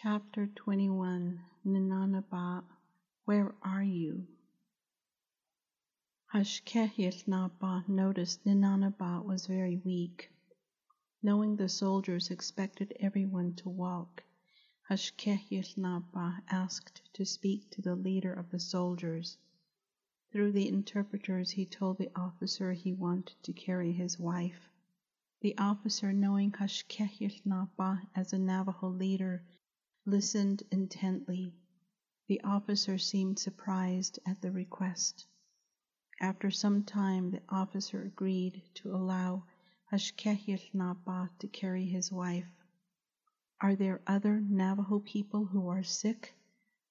Chapter 21 Ninanabat, Where Are You? Hashkehilnaba noticed Ninanabat was very weak. Knowing the soldiers expected everyone to walk, Hashkehilnaba asked to speak to the leader of the soldiers. Through the interpreters, he told the officer he wanted to carry his wife. The officer, knowing Hashkehilnaba as a Navajo leader, listened intently. The officer seemed surprised at the request. After some time, the officer agreed to allow Hashkehilnaba to carry his wife. Are there other Navajo people who are sick?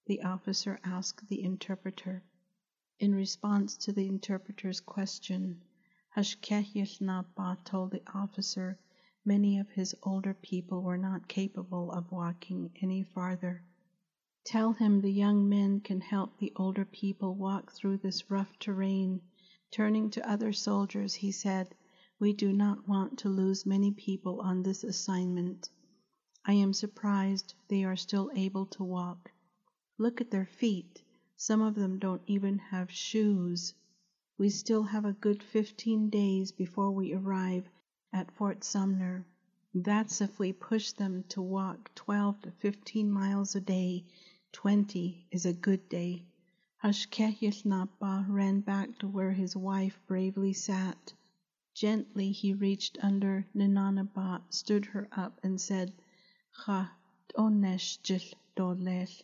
The officer asked the interpreter. In response to the interpreter's question, Hashkehilnaba told the officer many of his older people were not capable of walking any farther. Tell him the young men can help the older people walk through this rough terrain. Turning to other soldiers, he said, We do not want to lose many people on this assignment. I am surprised they are still able to walk. Look at their feet. Some of them don't even have shoes. We still have a good 15 days before we arrive at Fort Sumner. That's if we push them to walk 12 to 15 miles a day. 20 is a good day. Hashkehilnaba ran back to where his wife bravely sat. Gently he reached under Ninanabat, stood her up, and said, Ha onesh.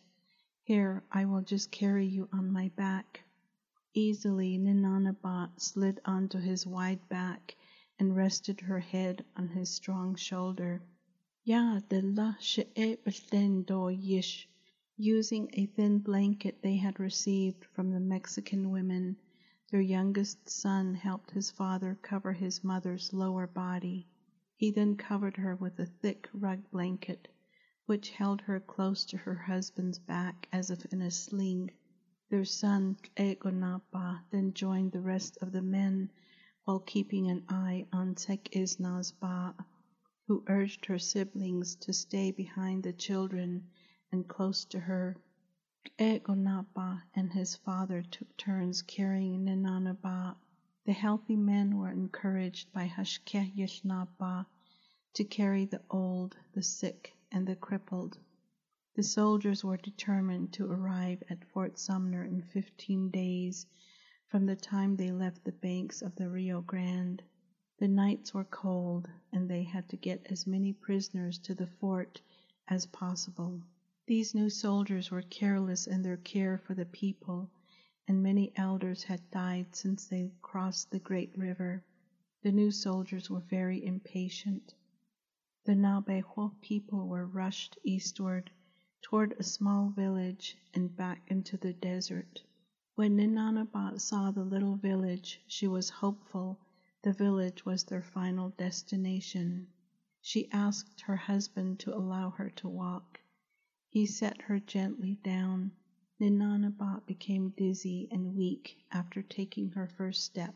Here, I will just carry you on my back. Easily, Ninanabat slid onto his wide back and rested her head on his strong shoulder. Ya de la do yish. Using a thin blanket they had received from the Mexican women, their youngest son helped his father cover his mother's lower body. He then covered her with a thick rug blanket, which held her close to her husband's back as if in a sling. Their son Egonapa then joined the rest of the men while keeping an eye on Tekisna's Ba, who urged her siblings to stay behind the children and close to her. Egonapa and his father took turns carrying Ninanaba. The healthy men were encouraged by Hashkehilnaba to carry the old, the sick, and the crippled. The soldiers were determined to arrive at Fort Sumner in 15 days from the time they left the banks of the Rio Grande. The nights were cold, and they had to get as many prisoners to the fort as possible. These new soldiers were careless in their care for the people, and many elders had died since they crossed the great river. The new soldiers were very impatient. The Navajo people were rushed eastward toward a small village and back into the desert. When Ninanabat saw the little village, she was hopeful the village was their final destination. She asked her husband to allow her to walk. He set her gently down. Ninanabat became dizzy and weak after taking her first step.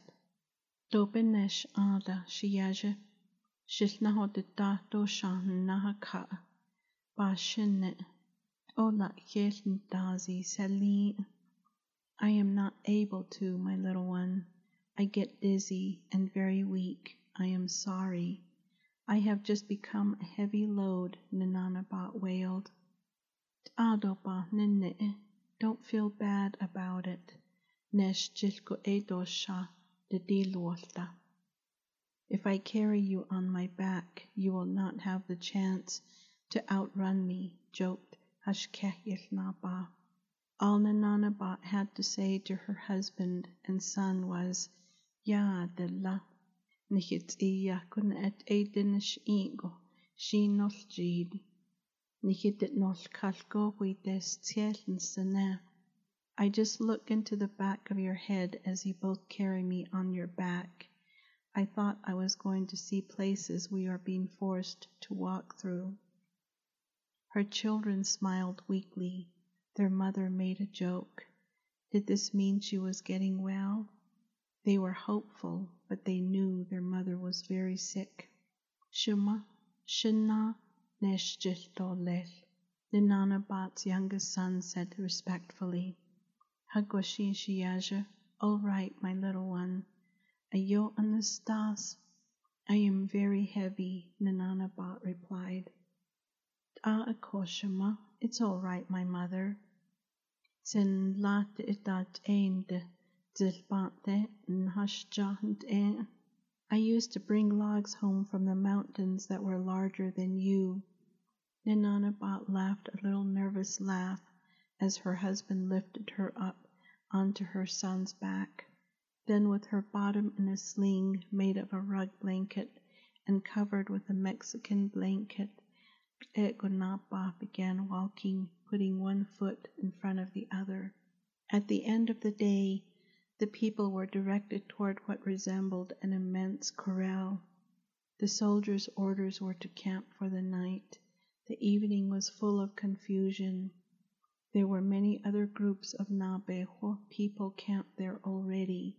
Dobenesh ada shiyaja shilnahodita doshan nahaka bashinet ola dazi selin. I am not able to, my little one. I get dizzy and very weak. I am sorry. I have just become a heavy load, Ninanabat wailed. Ah, Adoba nene, don't feel bad about it. Nesh jilko edosha de dilwalta. If I carry you on my back, you will not have the chance to outrun me, joked Hashkehilnaba. All Ninanabat had to say to her husband and son was, Ya dilla, nichit iya kun et edinish ego, she nos jid. Nichit nos kalko huites tielensene. I just look into the back of your head as you both carry me on your back. I thought I was going to see places we are being forced to walk through. Her children smiled weakly. Their mother made a joke. Did this mean she was getting well? They were hopeful, but they knew their mother was very sick. Shema, Shana, Neshjitolel. Ninanabat's youngest son said respectfully, Hagwashin Shiyaja, all right, my little one. Ayo Anastas, I am very heavy, Ninanabat replied. Ah Akoshama, it's all right, my mother. Sen lat itat einde, zilbante nhashjahnt I used to bring logs home from the mountains that were larger than you. Ninanabat laughed a little nervous laugh as her husband lifted her up onto her son's back. Then, with her bottom in a sling made of a rug blanket and covered with a Mexican blanket, Egonapa began walking, putting one foot in front of the other. At the end of the day, the people were directed toward what resembled an immense corral. The soldiers' orders were to camp for the night. The evening was full of confusion. There were many other groups of Nabejo people camped there already.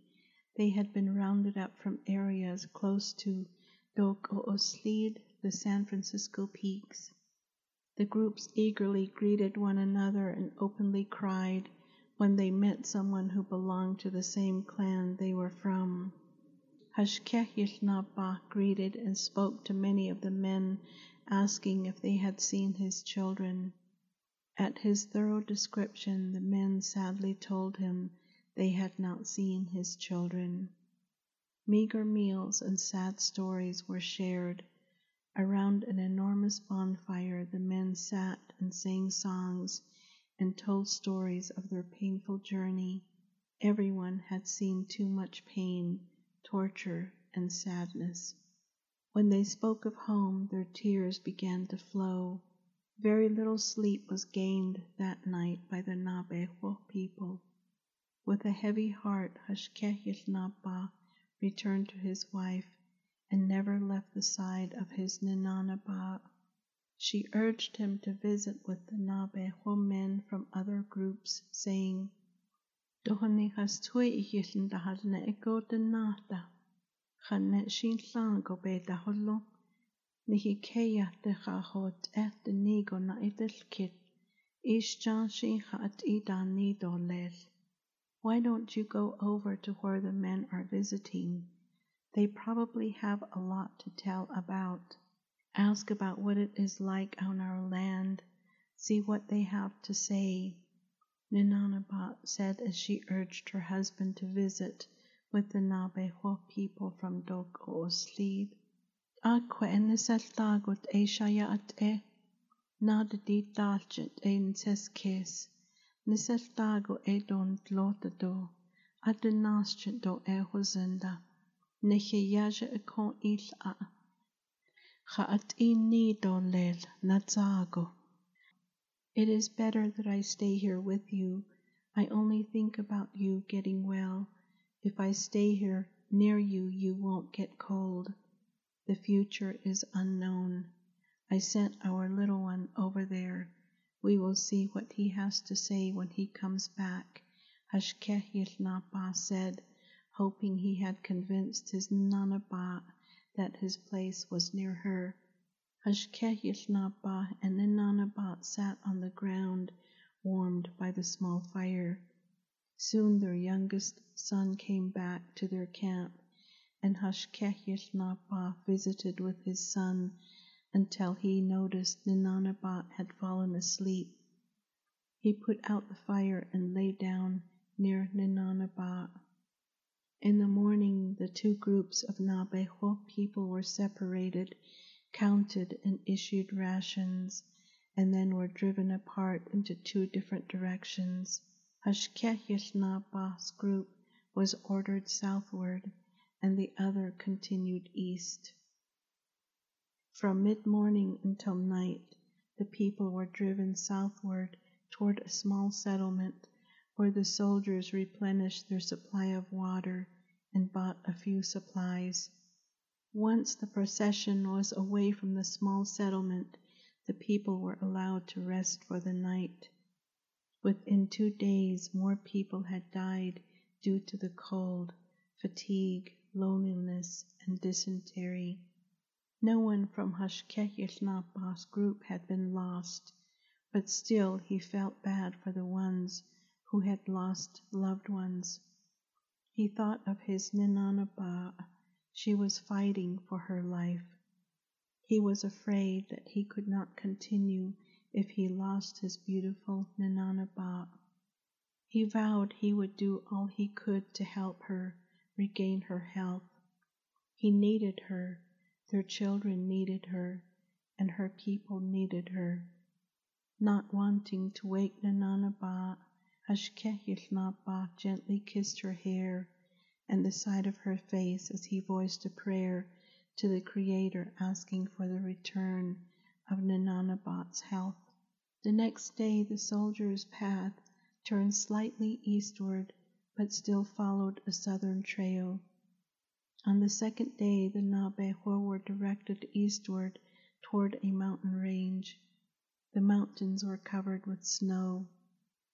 They had been rounded up from areas close to Doko'oslid, the San Francisco Peaks. The groups eagerly greeted one another and openly cried when they met someone who belonged to the same clan they were from. Hashkehilnaba greeted and spoke to many of the men, asking if they had seen his children. At his thorough description, the men sadly told him they had not seen his children. Meager meals and sad stories were shared. Around an enormous bonfire, the men sat and sang songs and told stories of their painful journey. Everyone had seen too much pain, torture, and sadness. When they spoke of home, their tears began to flow. Very little sleep was gained that night by the Nabejo people. With a heavy heart, Hashkehilnaba returned to his wife and never left the side of his Ninanaba. She urged him to visit with the Nabejo men from other groups, saying, Dohanikas tui ihilin dahal na ego de nata. Chanet shin lang go be daholo. Nihi keya de chahot et de nigo na idil kit. Ish jan shin hat idan nido lel. Why don't you go over to where the men are visiting? They probably have a lot to tell about. Ask about what it is like on our land. See what they have to say. Ninanabat said as she urged her husband to visit with the Nabejo people from Doko'oslid. Aqua enisaltagut e shayat e nada di dalchit e nseskes. Nisaltago e don tlotado. Adenaschit do e hozenda. Necheyaja e kon il a. It is better that I stay here with you. I only think about you getting well. If I stay here near you, you won't get cold. The future is unknown. I sent our little one over there. We will see what he has to say when he comes back, Hashkehilnapa said, hoping he had convinced his Nanaba that his place was near her. Hashkehilnaba and Ninanabat sat on the ground, warmed by the small fire. Soon their youngest son came back to their camp, and Hashkehilnaba visited with his son until he noticed Ninanabat had fallen asleep. He put out the fire and lay down near Ninanabat. In the morning, the two groups of Nabejo people were separated, counted, and issued rations, and then were driven apart into two different directions. Hashkehilnaba's group was ordered southward, and the other continued east. From mid-morning until night, the people were driven southward toward a small settlement where the soldiers replenished their supply of water and bought a few supplies. Once the procession was away from the small settlement, the people were allowed to rest for the night. Within two days, more people had died due to the cold, fatigue, loneliness, and dysentery. No one from Hashkehilnaba's group had been lost. but still he felt bad for the ones who had lost loved ones. He thought of his Ninanaba. She was fighting for her life. He was afraid that he could not continue if he lost his beautiful Ninanaba. He vowed he would do all he could to help her regain her health. He needed her, their children needed her, and her people needed her. Not wanting to wake Nananaba, Ashkehilnaba gently kissed her hair and the side of her face as he voiced a prayer to the Creator asking for the return of Nananabat's health. The next day the soldier's path turned slightly eastward but still followed a southern trail. On the second day, the Nabehor were directed eastward toward a mountain range. The mountains were covered with snow.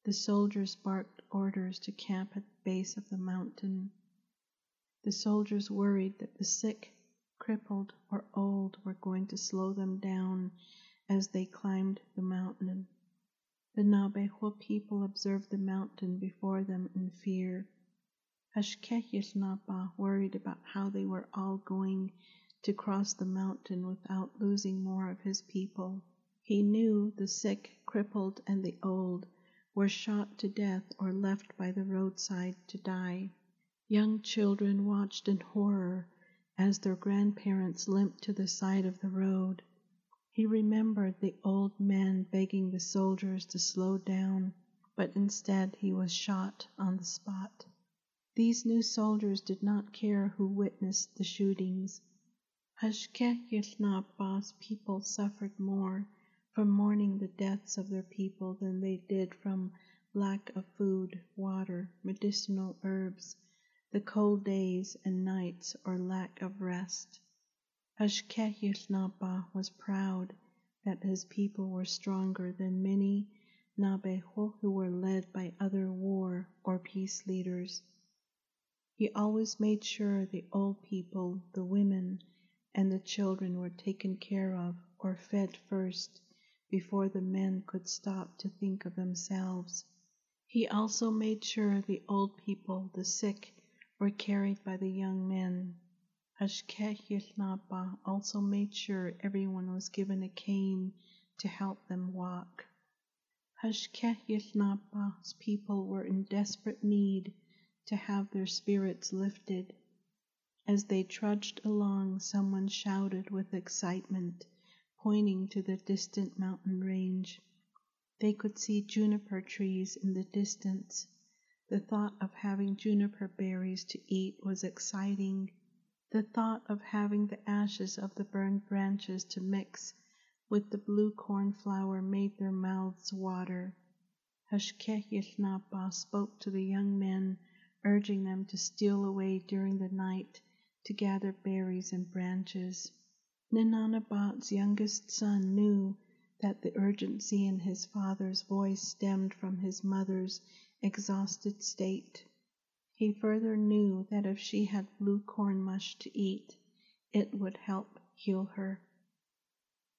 The soldiers barked orders to camp at the base of the mountain. The soldiers worried that the sick, crippled, or old were going to slow them down as they climbed the mountain. The Nabehor people observed the mountain before them in fear. Ashkehilnaba worried about how they were all going to cross the mountain without losing more of his people. He knew the sick, crippled, and the old were shot to death or left by the roadside to die. Young children watched in horror as their grandparents limped to the side of the road. He remembered the old man begging the soldiers to slow down, but instead he was shot on the spot. These new soldiers did not care who witnessed the shootings. Ashkehilnaba's people suffered more from mourning the deaths of their people than they did from lack of food, water, medicinal herbs, the cold days and nights, or lack of rest. Ashkehilnaba was proud that his people were stronger than many Nabeho who were led by other war or peace leaders. He always made sure the old people, the women, and the children were taken care of or fed first before the men could stop to think of themselves. He also made sure the old people, the sick, were carried by the young men. Ashkehilnaba also made sure everyone was given a cane to help them walk. Ashkehilnaba's people were in desperate need to have their spirits lifted. As they trudged along, someone shouted with excitement, pointing to the distant mountain range. They could see juniper trees in the distance. The thought of having juniper berries to eat was exciting. The thought of having the ashes of the burned branches to mix with the blue corn flour made their mouths water. Ashkehilnaba spoke to the young men urging them to steal away during the night to gather berries and branches. Ninanabat's youngest son knew that the urgency in his father's voice stemmed from his mother's exhausted state. He further knew that if she had blue corn mush to eat, it would help heal her.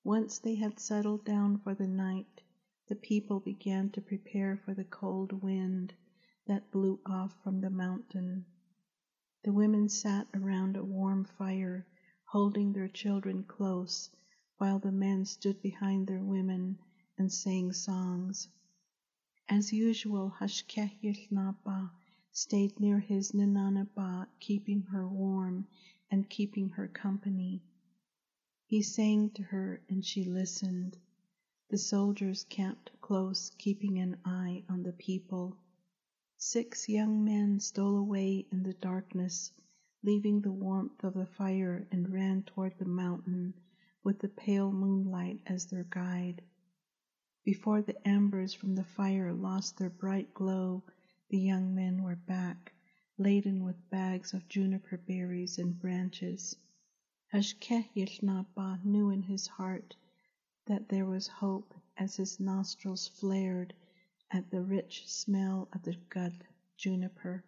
Once they had settled down for the night, the people began to prepare for the cold wind that blew off from the mountain. The women sat around a warm fire, holding their children close, while the men stood behind their women and sang songs. As usual, Ashkehilnaba stayed near his Ninanaba, keeping her warm and keeping her company. He sang to her and she listened. The soldiers camped close, keeping an eye on the people. Six young men stole away in the darkness, leaving the warmth of the fire, and ran toward the mountain with the pale moonlight as their guide. Before the embers from the fire lost their bright glow, the young men were back, laden with bags of juniper berries and branches. Ashkehilnaba knew in his heart that there was hope as his nostrils flared at the rich smell of the good juniper.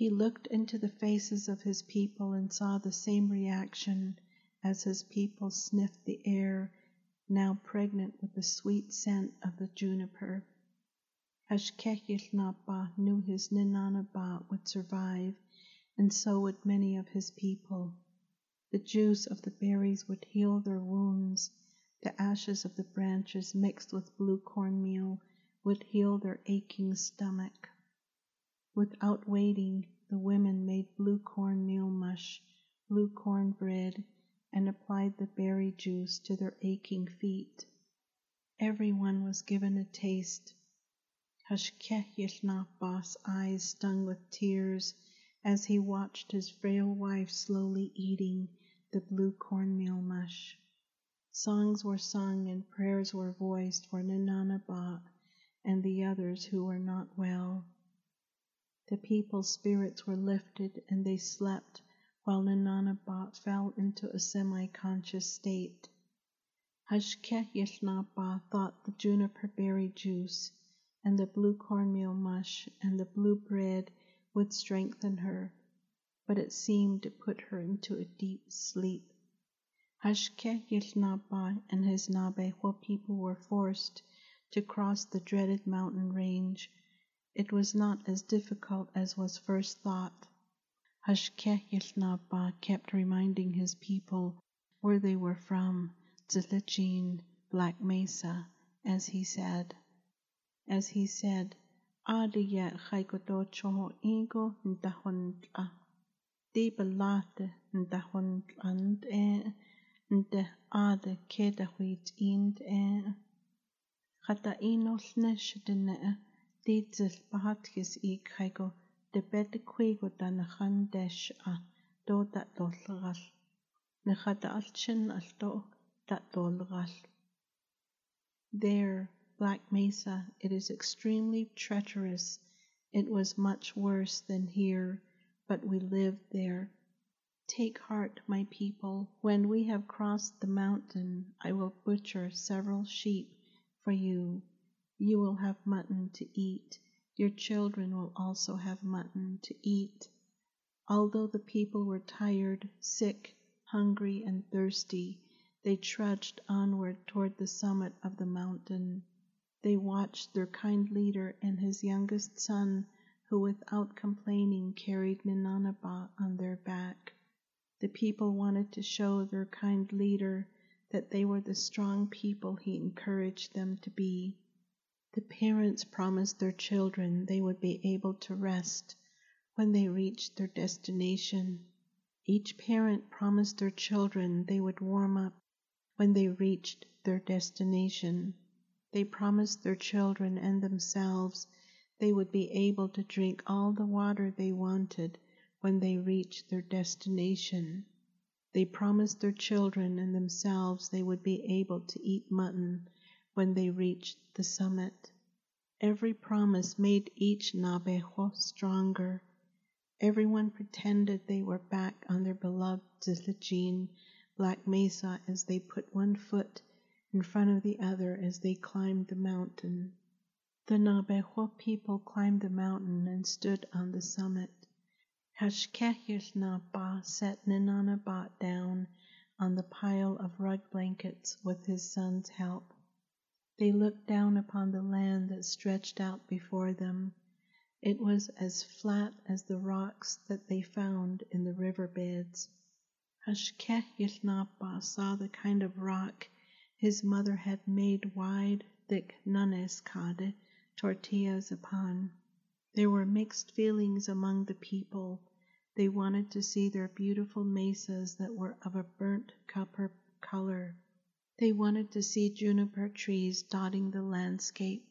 He looked into the faces of his people and saw the same reaction as his people sniffed the air now pregnant with the sweet scent of the juniper. Hashkehilnapa knew his Ninanaba would survive, and so would many of his people. The juice of the berries would heal their wounds. The ashes of the branches mixed with blue cornmeal would heal their aching stomach. Without waiting, the women made blue cornmeal mush, blue corn bread, and applied the berry juice to their aching feet. Everyone was given a taste. Hashkehilnapa's eyes stung with tears as he watched his frail wife slowly eating the blue cornmeal mush. Songs were sung and prayers were voiced for Ninanaba and the others who were not well. The people's spirits were lifted and they slept while Ninanaba fell into a semi-conscious state. Hashkehilnaba thought the juniper berry juice and the blue cornmeal mush and the blue bread would strengthen her, but it seemed to put her into a deep sleep. Hashkehilnaba and his Nabeho people were forced to cross the dreaded mountain range. It was not as difficult as was first thought. Hashkehilnaba kept reminding his people where they were from, Tzilajin, Black Mesa, as he said. As he said, Adiyat chaikodo choho ingo ntahonla. Di belate ntahonland e nte ade kedahuit ind e. Chata inosne shidene de bete quigo da na chandesh a do dat al do dat. There, Black Mesa, it is extremely treacherous. It was much worse than here, but we lived there. Take heart, my people. When we have crossed the mountain, I will butcher several sheep for you. You will have mutton to eat. Your children will also have mutton to eat. Although the people were tired, sick, hungry, and thirsty, they trudged onward toward the summit of the mountain. They watched their kind leader and his youngest son, who without complaining carried Ninanaba on their back. The people wanted to show their kind leader that they were the strong people he encouraged them to be. The parents promised their children they would be able to rest when they reached their destination. Each parent promised their children they would warm up when they reached their destination. They promised their children and themselves they would be able to drink all the water they wanted when they reached their destination. They promised their children and themselves they would be able to eat mutton when they reached the summit. Every promise made each Nabejo stronger. Everyone pretended they were back on their beloved Tzilajin, Black Mesa, as they put one foot in front of the other as they climbed the mountain. The Nabejo people climbed the mountain and stood on the summit. Hashkehilnaba set Ninanabat down on the pile of rug blankets with his son's help. They looked down upon the land that stretched out before them. It was as flat as the rocks that they found in the river beds. Hashkehilnaba saw the kind of rock his mother had made wide, thick nuneskade tortillas upon. There were mixed feelings among the people. They wanted to see their beautiful mesas that were of a burnt copper color. They wanted to see juniper trees dotting the landscape.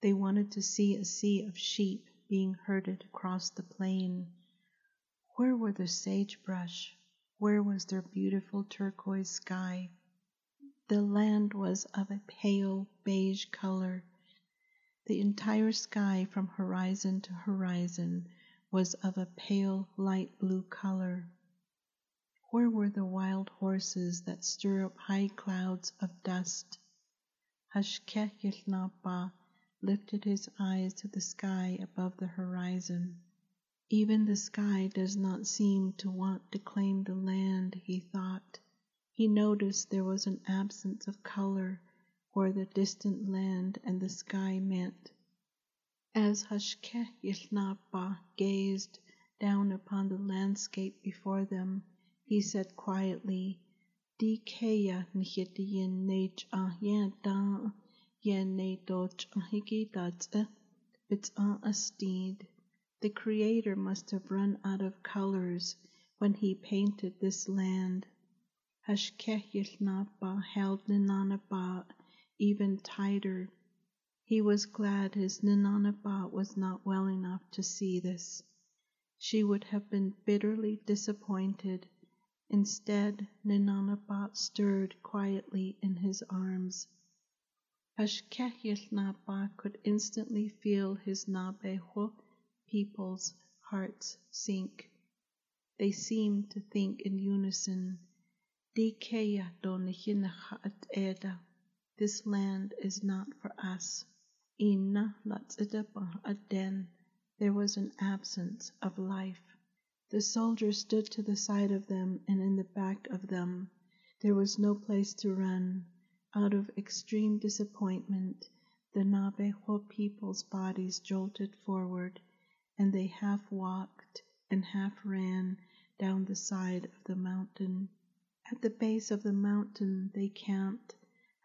They wanted to see a sea of sheep being herded across the plain. Where were the sagebrush? Where was their beautiful turquoise sky? The land was of a pale beige color. The entire sky from horizon to horizon was of a pale light blue color. Where were the wild horses that stir up high clouds of dust? Hashkehilnaba lifted his eyes to the sky above the horizon. Even the sky does not seem to want to claim the land, he thought. He noticed there was an absence of color where the distant land and the sky met. As Hashké gazed down upon the landscape before them, he said quietly, Di keya nchitiyin nage ah yen da yen ne doch hiki that's it's a steed. The Creator must have run out of colors when he painted this land. Hashkehilnapa held Ninanaba even tighter. He was glad his Ninanaba was not well enough to see this. She would have been bitterly disappointed. Instead, Ninanaba stirred quietly in his arms. Hashkehilnapa could instantly feel his Nabeho people's hearts sink. They seemed to think in unison. This land is not for us. There was an absence of life. The soldiers stood to the side of them and in the back of them. There was no place to run. Out of extreme disappointment, the Navajo people's bodies jolted forward, and they half walked and half ran down the side of the mountain. At the base of the mountain they camped.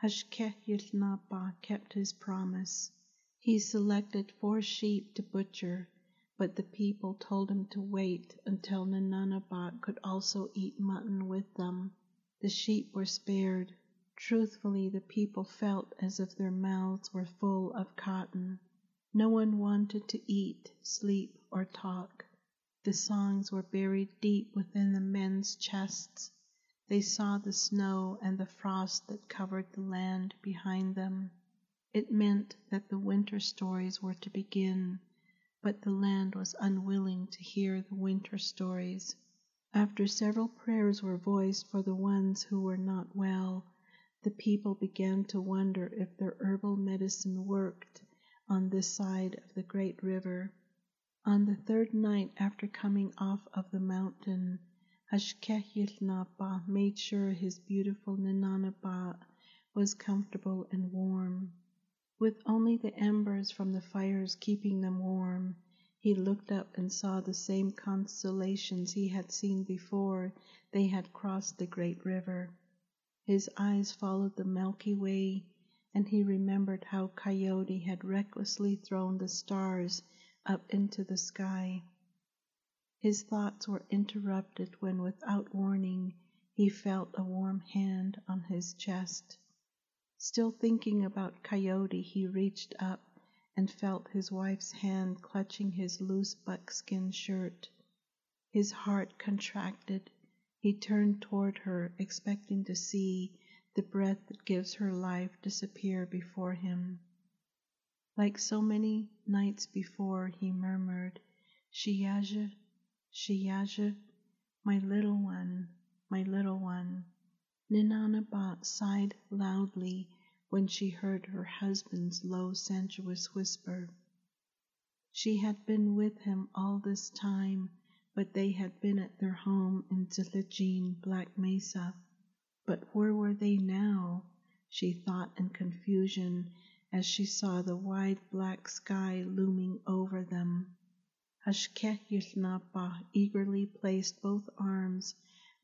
Hashkehilnapa kept his promise. He selected four sheep to butcher, but the people told him to wait until Nananabak could also eat mutton with them. The sheep were spared. Truthfully, the people felt as if their mouths were full of cotton. No one wanted to eat, sleep, or talk. The songs were buried deep within the men's chests. They saw the snow and the frost that covered the land behind them. It meant that the winter stories were to begin, but the land was unwilling to hear the winter stories. After several prayers were voiced for the ones who were not well, the people began to wonder if their herbal medicine worked on this side of the great river. On the third night after coming off of the mountain, Hashkehilnapa made sure his beautiful Ninanaba was comfortable and warm. With only the embers from the fires keeping them warm, he looked up and saw the same constellations he had seen before they had crossed the great river. His eyes followed the Milky Way, and he remembered how Coyote had recklessly thrown the stars up into the sky. His thoughts were interrupted when, without warning, he felt a warm hand on his chest. Still thinking about Coyote, he reached up and felt his wife's hand clutching his loose buckskin shirt. His heart contracted. He turned toward her, expecting to see the breath that gives her life disappear before him. Like so many nights before, he murmured, Shiyaja, Shiyaja, my little one, my little one. Ninanaba sighed loudly when she heard her husband's low, sensuous whisper. She had been with him all this time, but they had been at their home in Tzilicene, Black Mesa. But where were they now? She thought in confusion as she saw the wide black sky looming over them. Hashkehilnapa eagerly placed both arms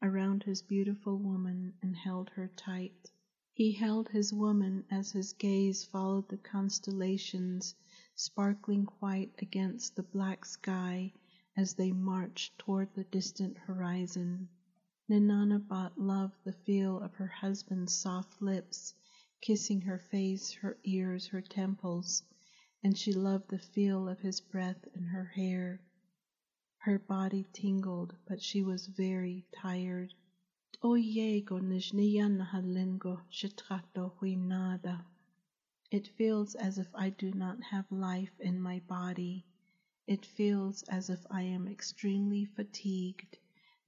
around his beautiful woman and held her tight. He held his woman as his gaze followed the constellations sparkling white against the black sky as they marched toward the distant horizon. Ninanabat loved the feel of her husband's soft lips kissing her face, her ears, her temples, and she loved the feel of his breath in her hair. Her body tingled, but she was very tired. It feels as if I do not have life in my body. It feels as if I am extremely fatigued,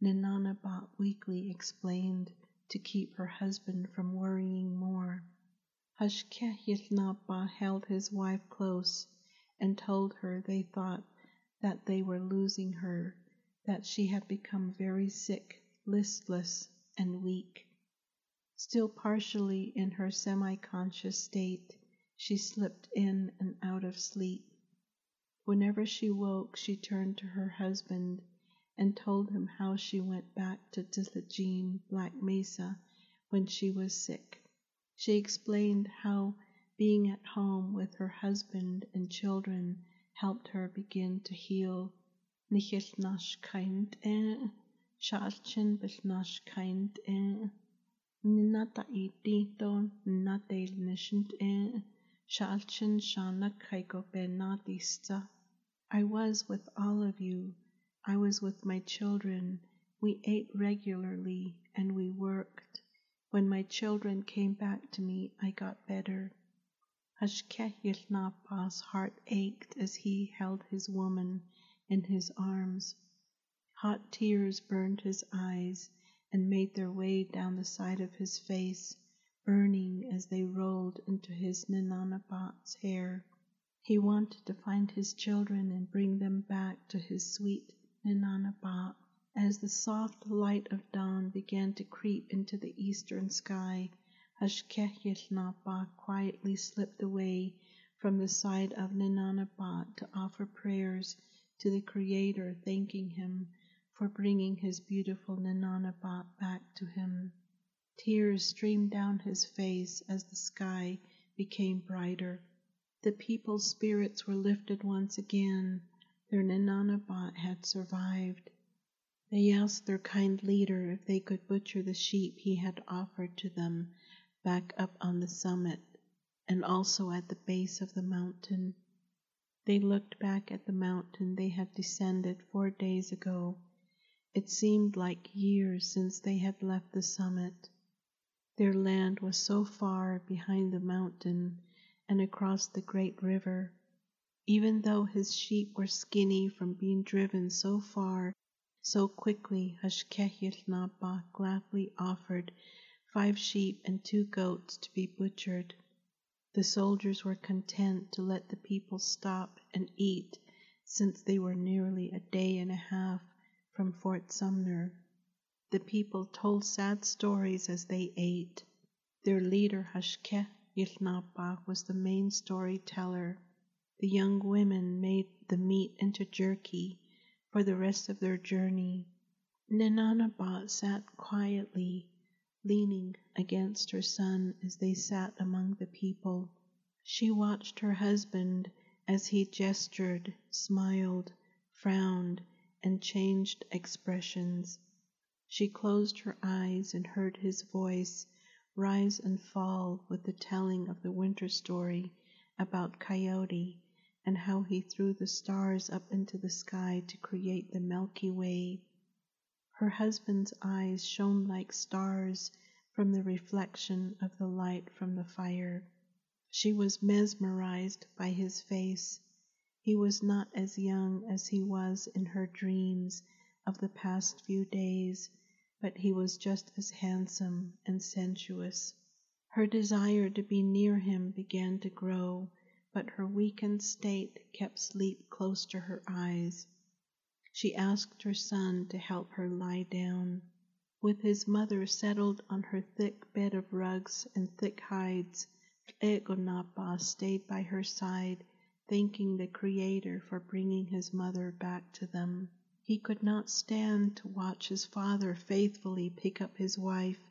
Ninanabat weakly explained to keep her husband from worrying more. Hashkehilnapa held his wife close and told her they thought that they were losing her, that she had become very sick, listless, and weak. Still partially in her semi-conscious state, she slipped in and out of sleep. Whenever she woke, she turned to her husband and told him how she went back to Tsilagene, Black Mesa, when she was sick. She explained how being at home with her husband and children helped her begin to heal. Nichilnash kind eh, shalchin bilnash kind eh, ninata idito nate nishint eh, shalchin shana kaiko benatista. I was with all of you. I was with my children. We ate regularly and we worked. When my children came back to me, I got better. Hashkehilnapa's heart ached as he held his woman in his arms. Hot tears burned his eyes and made their way down the side of his face, burning as they rolled into his Ninanabat's hair. He wanted to find his children and bring them back to his sweet Ninanabat. As the soft light of dawn began to creep into the eastern sky, Hashkehilnaba quietly slipped away from the side of Ninanabat to offer prayers to the Creator, thanking him for bringing his beautiful Ninanabat back to him. Tears streamed down his face as the sky became brighter. The people's spirits were lifted once again. Their Ninanabat had survived. They asked their kind leader if they could butcher the sheep he had offered to them back up on the summit and also at the base of the mountain. They looked back at the mountain they had descended four days ago. It seemed like years since they had left the summit. Their land was so far behind the mountain and across the great river. Even though his sheep were skinny from being driven so far so quickly, Hashkehilnaba gladly offered five sheep and two goats to be butchered. The soldiers were content to let the people stop and eat since they were nearly a day and a half from Fort Sumner. The people told sad stories as they ate. Their leader, Hashkeh Yilnaba, was the main storyteller. The young women made the meat into jerky for the rest of their journey. Ninanabat sat quietly, leaning against her son as they sat among the people. She watched her husband as he gestured, smiled, frowned, and changed expressions. She closed her eyes and heard his voice rise and fall with the telling of the winter story about Coyote and how he threw the stars up into the sky to create the Milky Way. Her husband's eyes shone like stars from the reflection of the light from the fire. She was mesmerized by his face. He was not as young as he was in her dreams of the past few days, but he was just as handsome and sensuous. Her desire to be near him began to grow, but her weakened state kept sleep close to her eyes. She asked her son to help her lie down. With his mother settled on her thick bed of rugs and thick hides, Egonapa stayed by her side thanking the Creator for bringing his mother back to them. He could not stand to watch his father faithfully pick up his wife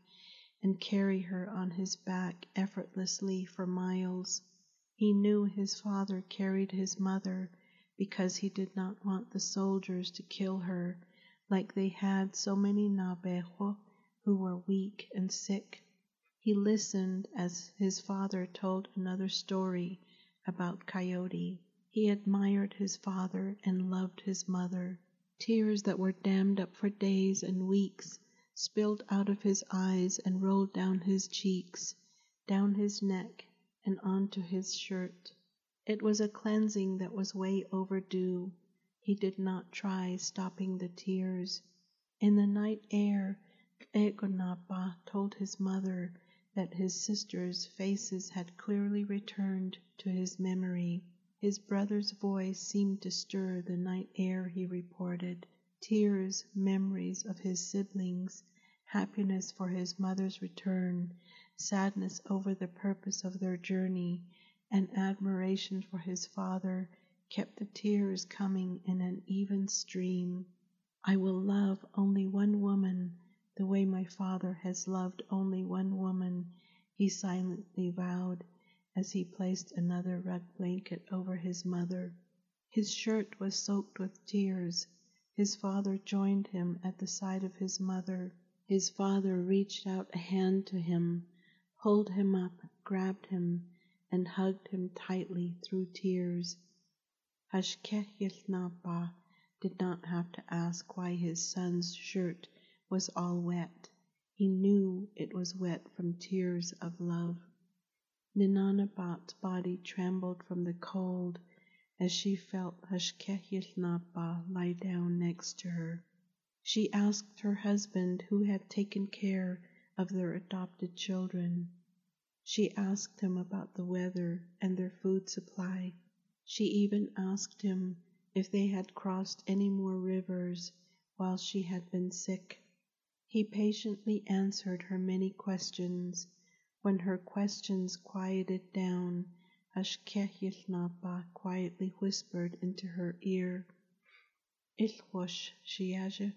and carry her on his back effortlessly for miles. He knew his father carried his mother because he did not want the soldiers to kill her like they had so many Nabejo who were weak and sick. He listened as his father told another story about Coyote. He admired his father and loved his mother. Tears that were dammed up for days and weeks spilled out of his eyes and rolled down his cheeks, down his neck, and onto his shirt. It was a cleansing that was way overdue. He did not try stopping the tears. In the night air, Egonapa told his mother that his sisters' faces had clearly returned to his memory. His brother's voice seemed to stir the night air, he reported. Tears, memories of his siblings, happiness for his mother's return, sadness over the purpose of their journey, and admiration for his father kept the tears coming in an even stream. I will love only one woman, the way my father has loved only one woman, he silently vowed as he placed another rug blanket over his mother. His shirt was soaked with tears. His father joined him at the side of his mother. His father reached out a hand to him, pulled him up, grabbed him, and hugged him tightly through tears. Hashkehilnapa did not have to ask why his son's shirt was all wet. He knew it was wet from tears of love. Ninanabat's body trembled from the cold as she felt Hashkehilnapa lie down next to her. She asked her husband who had taken care of their adopted children. She asked him about the weather and their food supply. She even asked him if they had crossed any more rivers while she had been sick. He patiently answered her many questions. When her questions quieted down, Hashkehilnapa quietly whispered into her ear, Ilwash Shiaja,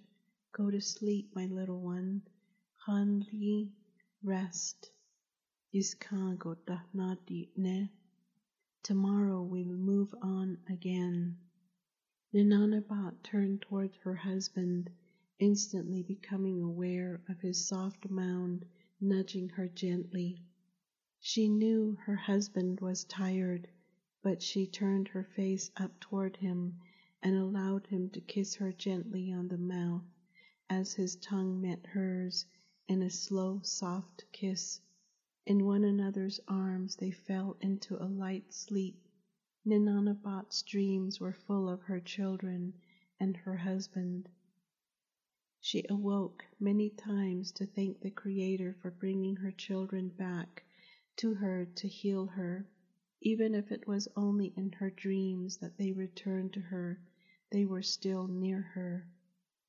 go to sleep, my little one. Hanli, rest. Iskango dahnadi ne. Tomorrow we will move on again. Ninanabat turned towards her husband, instantly becoming aware of his soft mound nudging her gently. She knew her husband was tired, but she turned her face up toward him and allowed him to kiss her gently on the mouth as his tongue met hers in a slow, soft kiss. In one another's arms they fell into a light sleep. Ninanabat's dreams were full of her children and her husband. She awoke many times to thank the Creator for bringing her children back to her to heal her. Even if it was only in her dreams that they returned to her, they were still near her.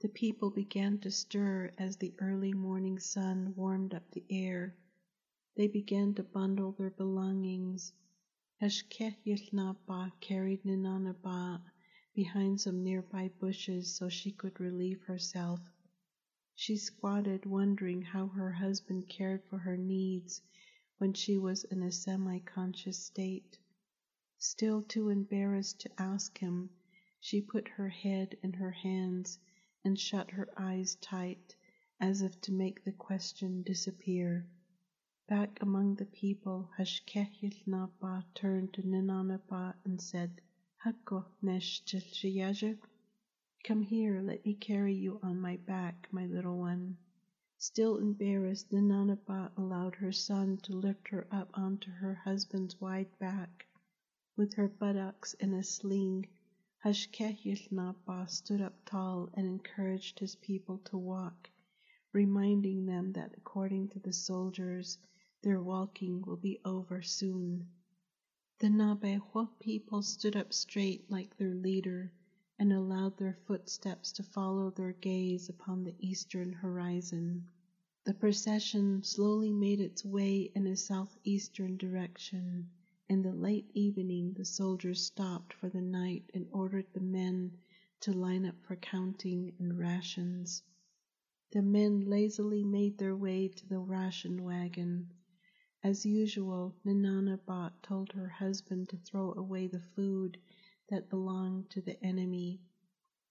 The people began to stir as the early morning sun warmed up the air. They began to bundle their belongings. Hashkehilnapa carried Ninanaba behind some nearby bushes so she could relieve herself. She squatted wondering how her husband cared for her needs when she was in a semi-conscious state. Still too embarrassed to ask him, she put her head in her hands and shut her eyes tight as if to make the question disappear. Back among the people, Hashkehilnapa turned to Ninanaba and said, Hako nesh Come here, let me carry you on my back, my little one. Still embarrassed, Ninanaba allowed her son to lift her up onto her husband's wide back. With her buttocks in a sling, Hashkehilnapa stood up tall and encouraged his people to walk, reminding them that according to the soldiers, their walking will be over soon. The Nabehua people stood up straight like their leader and allowed their footsteps to follow their gaze upon the eastern horizon. The procession slowly made its way in a southeastern direction. In the late evening, the soldiers stopped for the night and ordered the men to line up for counting and rations. The men lazily made their way to the ration wagon. As usual, Ninanabat told her husband to throw away the food that belonged to the enemy.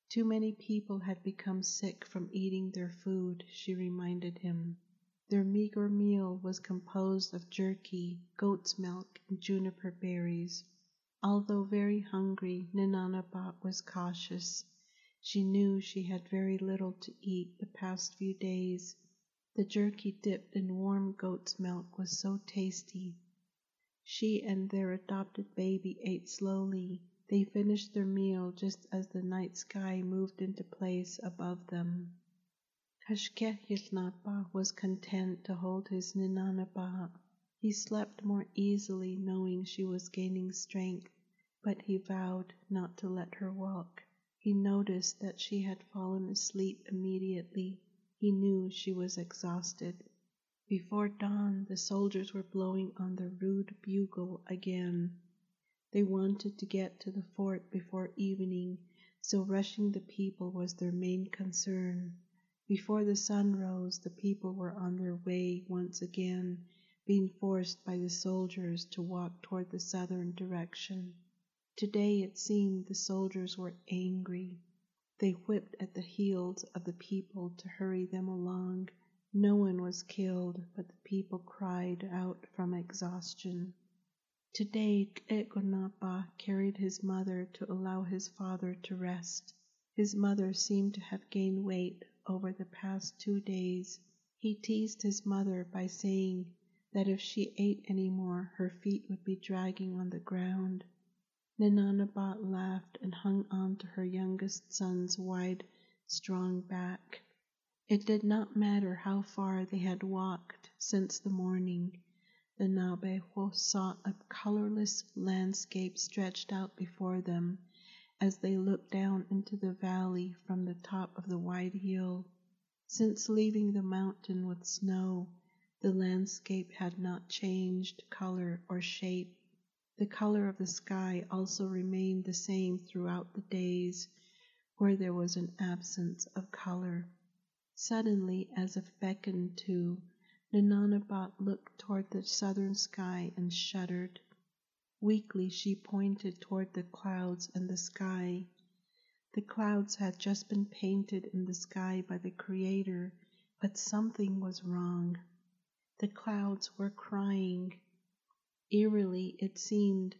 Too many people had become sick from eating their food, she reminded him. Their meager meal was composed of jerky, goat's milk, and juniper berries. Although very hungry, Ninanabat was cautious. She knew she had very little to eat the past few days the jerky dipped in warm goat's milk was so tasty. She and their adopted baby ate slowly. They finished their meal just as the night sky moved into place above them. Hashkehilnapa was content to hold his Ninanaba. He slept more easily knowing she was gaining strength, but he vowed not to let her walk. He noticed that she had fallen asleep immediately He knew she was exhausted. Before dawn, the soldiers were blowing on the rude bugle again. They wanted to get to the fort before evening, so rushing the people was their main concern. Before the sun rose, the people were on their way once again, being forced by the soldiers to walk toward the southern direction. Today it seemed the soldiers were angry. They whipped at the heels of the people to hurry them along. No one was killed, but the people cried out from exhaustion. Today, Egonapa carried his mother to allow his father to rest. His mother seemed to have gained weight over the past two days. He teased his mother by saying that if she ate any more, her feet would be dragging on the ground. Ninanabat laughed and hung on to her youngest son's wide, strong back. It did not matter how far they had walked since the morning. The Nabejo saw a colorless landscape stretched out before them as they looked down into the valley from the top of the wide hill. Since leaving the mountain with snow, the landscape had not changed color or shape. The color of the sky also remained the same throughout the days, where there was an absence of color. Suddenly, as if beckoned to, Ninanabat looked toward the southern sky and shuddered. Weakly she pointed toward the clouds and the sky. The clouds had just been painted in the sky by the Creator, but something was wrong. The clouds were crying. Eerily it seemed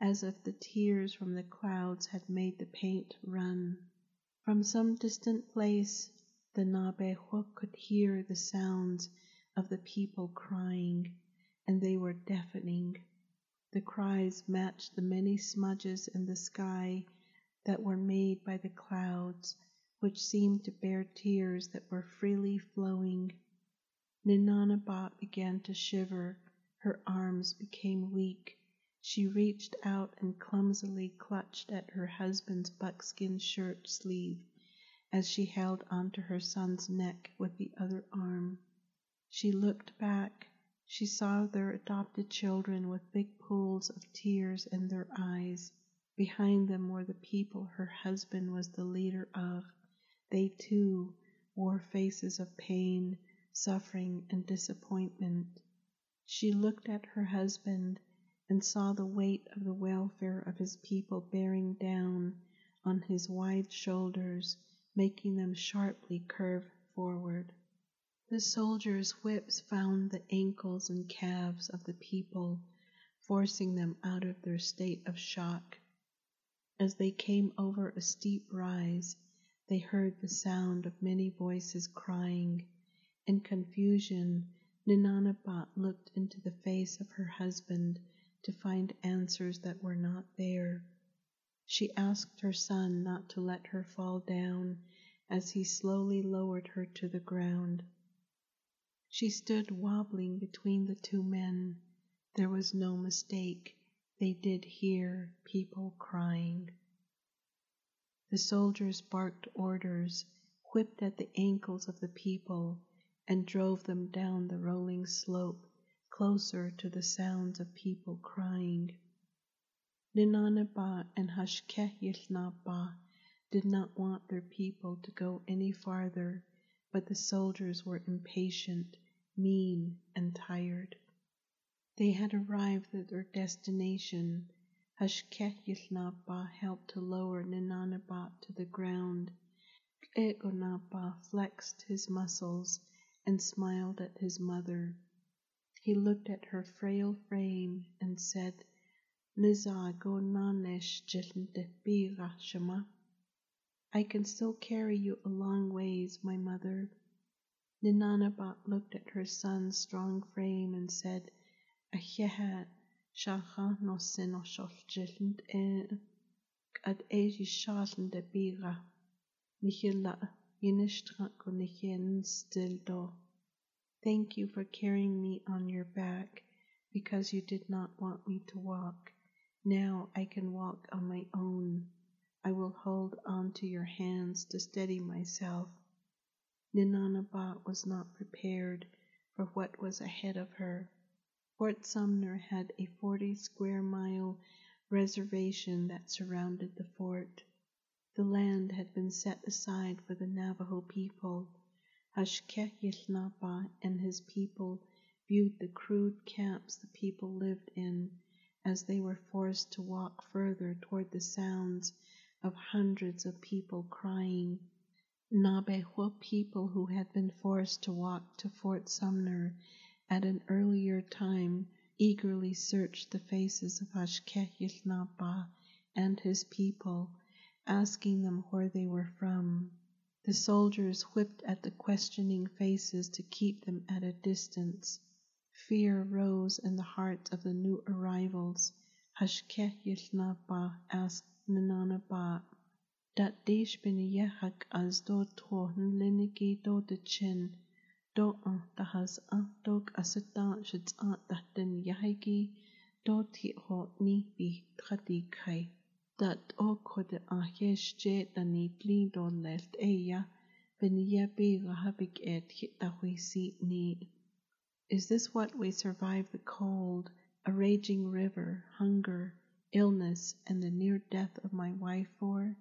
as if the tears from the clouds had made the paint run. From some distant place the Nabejo could hear the sounds of the people crying, and they were deafening. The cries matched the many smudges in the sky that were made by the clouds, which seemed to bear tears that were freely flowing. Ninanabat began to shiver, her arms became weak. She reached out and clumsily clutched at her husband's buckskin shirt sleeve as she held onto her son's neck with the other arm. She looked back. She saw their adopted children with big pools of tears in their eyes. Behind them were the people her husband was the leader of. They too wore faces of pain, suffering, and disappointment. She looked at her husband and saw the weight of the welfare of his people bearing down on his wide shoulders making them sharply curve forward. The soldiers' whips found the ankles and calves of the people, forcing them out of their state of shock. As they came over a steep rise, they heard the sound of many voices crying. In confusion, Ninanabat looked into the face of her husband to find answers that were not there. She asked her son not to let her fall down as he slowly lowered her to the ground. She stood wobbling between the two men. There was no mistake. They did hear people crying. The soldiers barked orders, whipped at the ankles of the people, and drove them down the rolling slope closer to the sounds of people crying. Ninanaba and Hashkehilnaba did not want their people to go any farther, but the soldiers were impatient, mean, and tired. They had arrived at their destination. Hashkehilnaba helped to lower Ninanabat to the ground. Egonapa flexed his muscles and smiled at his mother. He looked at her frail frame and said. I can still carry you a long ways, my mother. Ninanabat looked at her son's strong frame and said, Aheha shacha no seno sholjild e ad eji shaln de bira. Nihila. Thank you for carrying me on your back because you did not want me to walk. Now I can walk on my own. I will hold on to your hands to steady myself. Ninanaba was not prepared for what was ahead of her. Fort Sumner had a 40 square mile reservation that surrounded the fort. The land had been set aside for the Navajo people. Hashkehilnapa and his people viewed the crude camps the people lived in as they were forced to walk further toward the sounds of hundreds of people crying. Navajo people who had been forced to walk to Fort Sumner at an earlier time eagerly searched the faces of Hashkehilnapa and his people, asking them where they were from. The soldiers whipped at the questioning faces to keep them at a distance. Fear rose in the hearts of the new arrivals. Hashkehilnapa asked Ninanaba, Dat dish bin yehak as do to liniki do de chin, do an tahas an dog asatan shits an datin yahiki, do ti ho ni bi trati kai. Dat o kode a yesh je dani blin do lelt eya, ye bi rahabik et hitahui si ni. Is this what we survived the cold, a raging river, hunger, illness, and the near death of my wife for?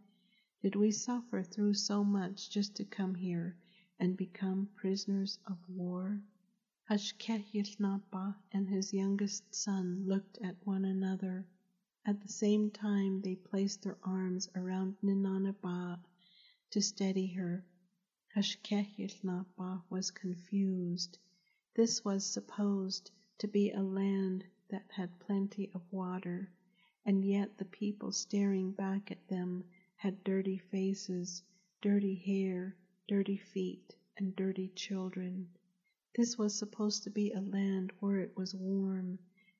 Did we suffer through so much just to come here and become prisoners of war? Hashkehilnapa and his youngest son looked at one another. At the same time, they placed their arms around Ninanaba to steady her. Hashkehilnapa was confused. This was supposed to be a land that had plenty of water, and yet the people staring back at them had dirty faces, dirty hair, dirty feet, and dirty children. This was supposed to be a land where it was warm,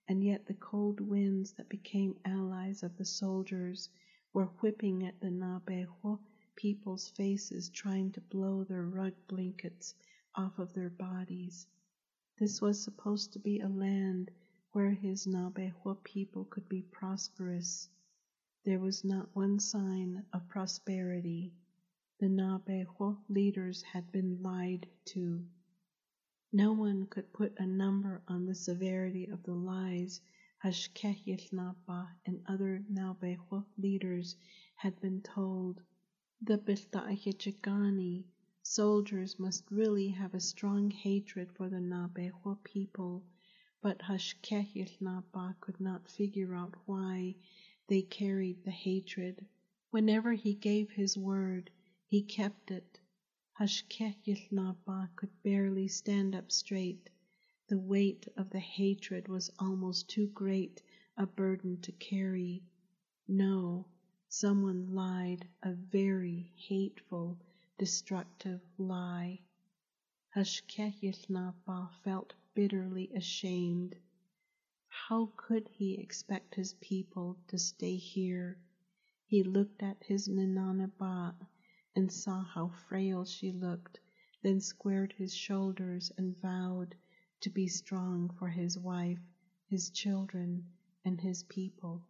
and yet the cold winds that became allies of the soldiers were whipping at the Navajo people's faces, trying to blow their rug blankets off of their bodies. This was supposed to be a land where his Navajo people could be prosperous. There was not one sign of prosperity. The Navajo leaders had been lied to. No one could put a number on the severity of the lies Hashkehilnapa and other Navajo leaders had been told. The Biltahichigani soldiers must really have a strong hatred for the Navajo people, but Hashkehilnapa could not figure out why they carried the hatred. Whenever he gave his word, he kept it. Hashkehilnapa could barely stand up straight. The weight of the hatred was almost too great a burden to carry. No, someone lied a very hateful, destructive lie. Hashkehilnapa felt bitterly ashamed. How could he expect his people to stay here? He looked at his Ninanaba and saw how frail she looked, then squared his shoulders and vowed to be strong for his wife, his children, and his people.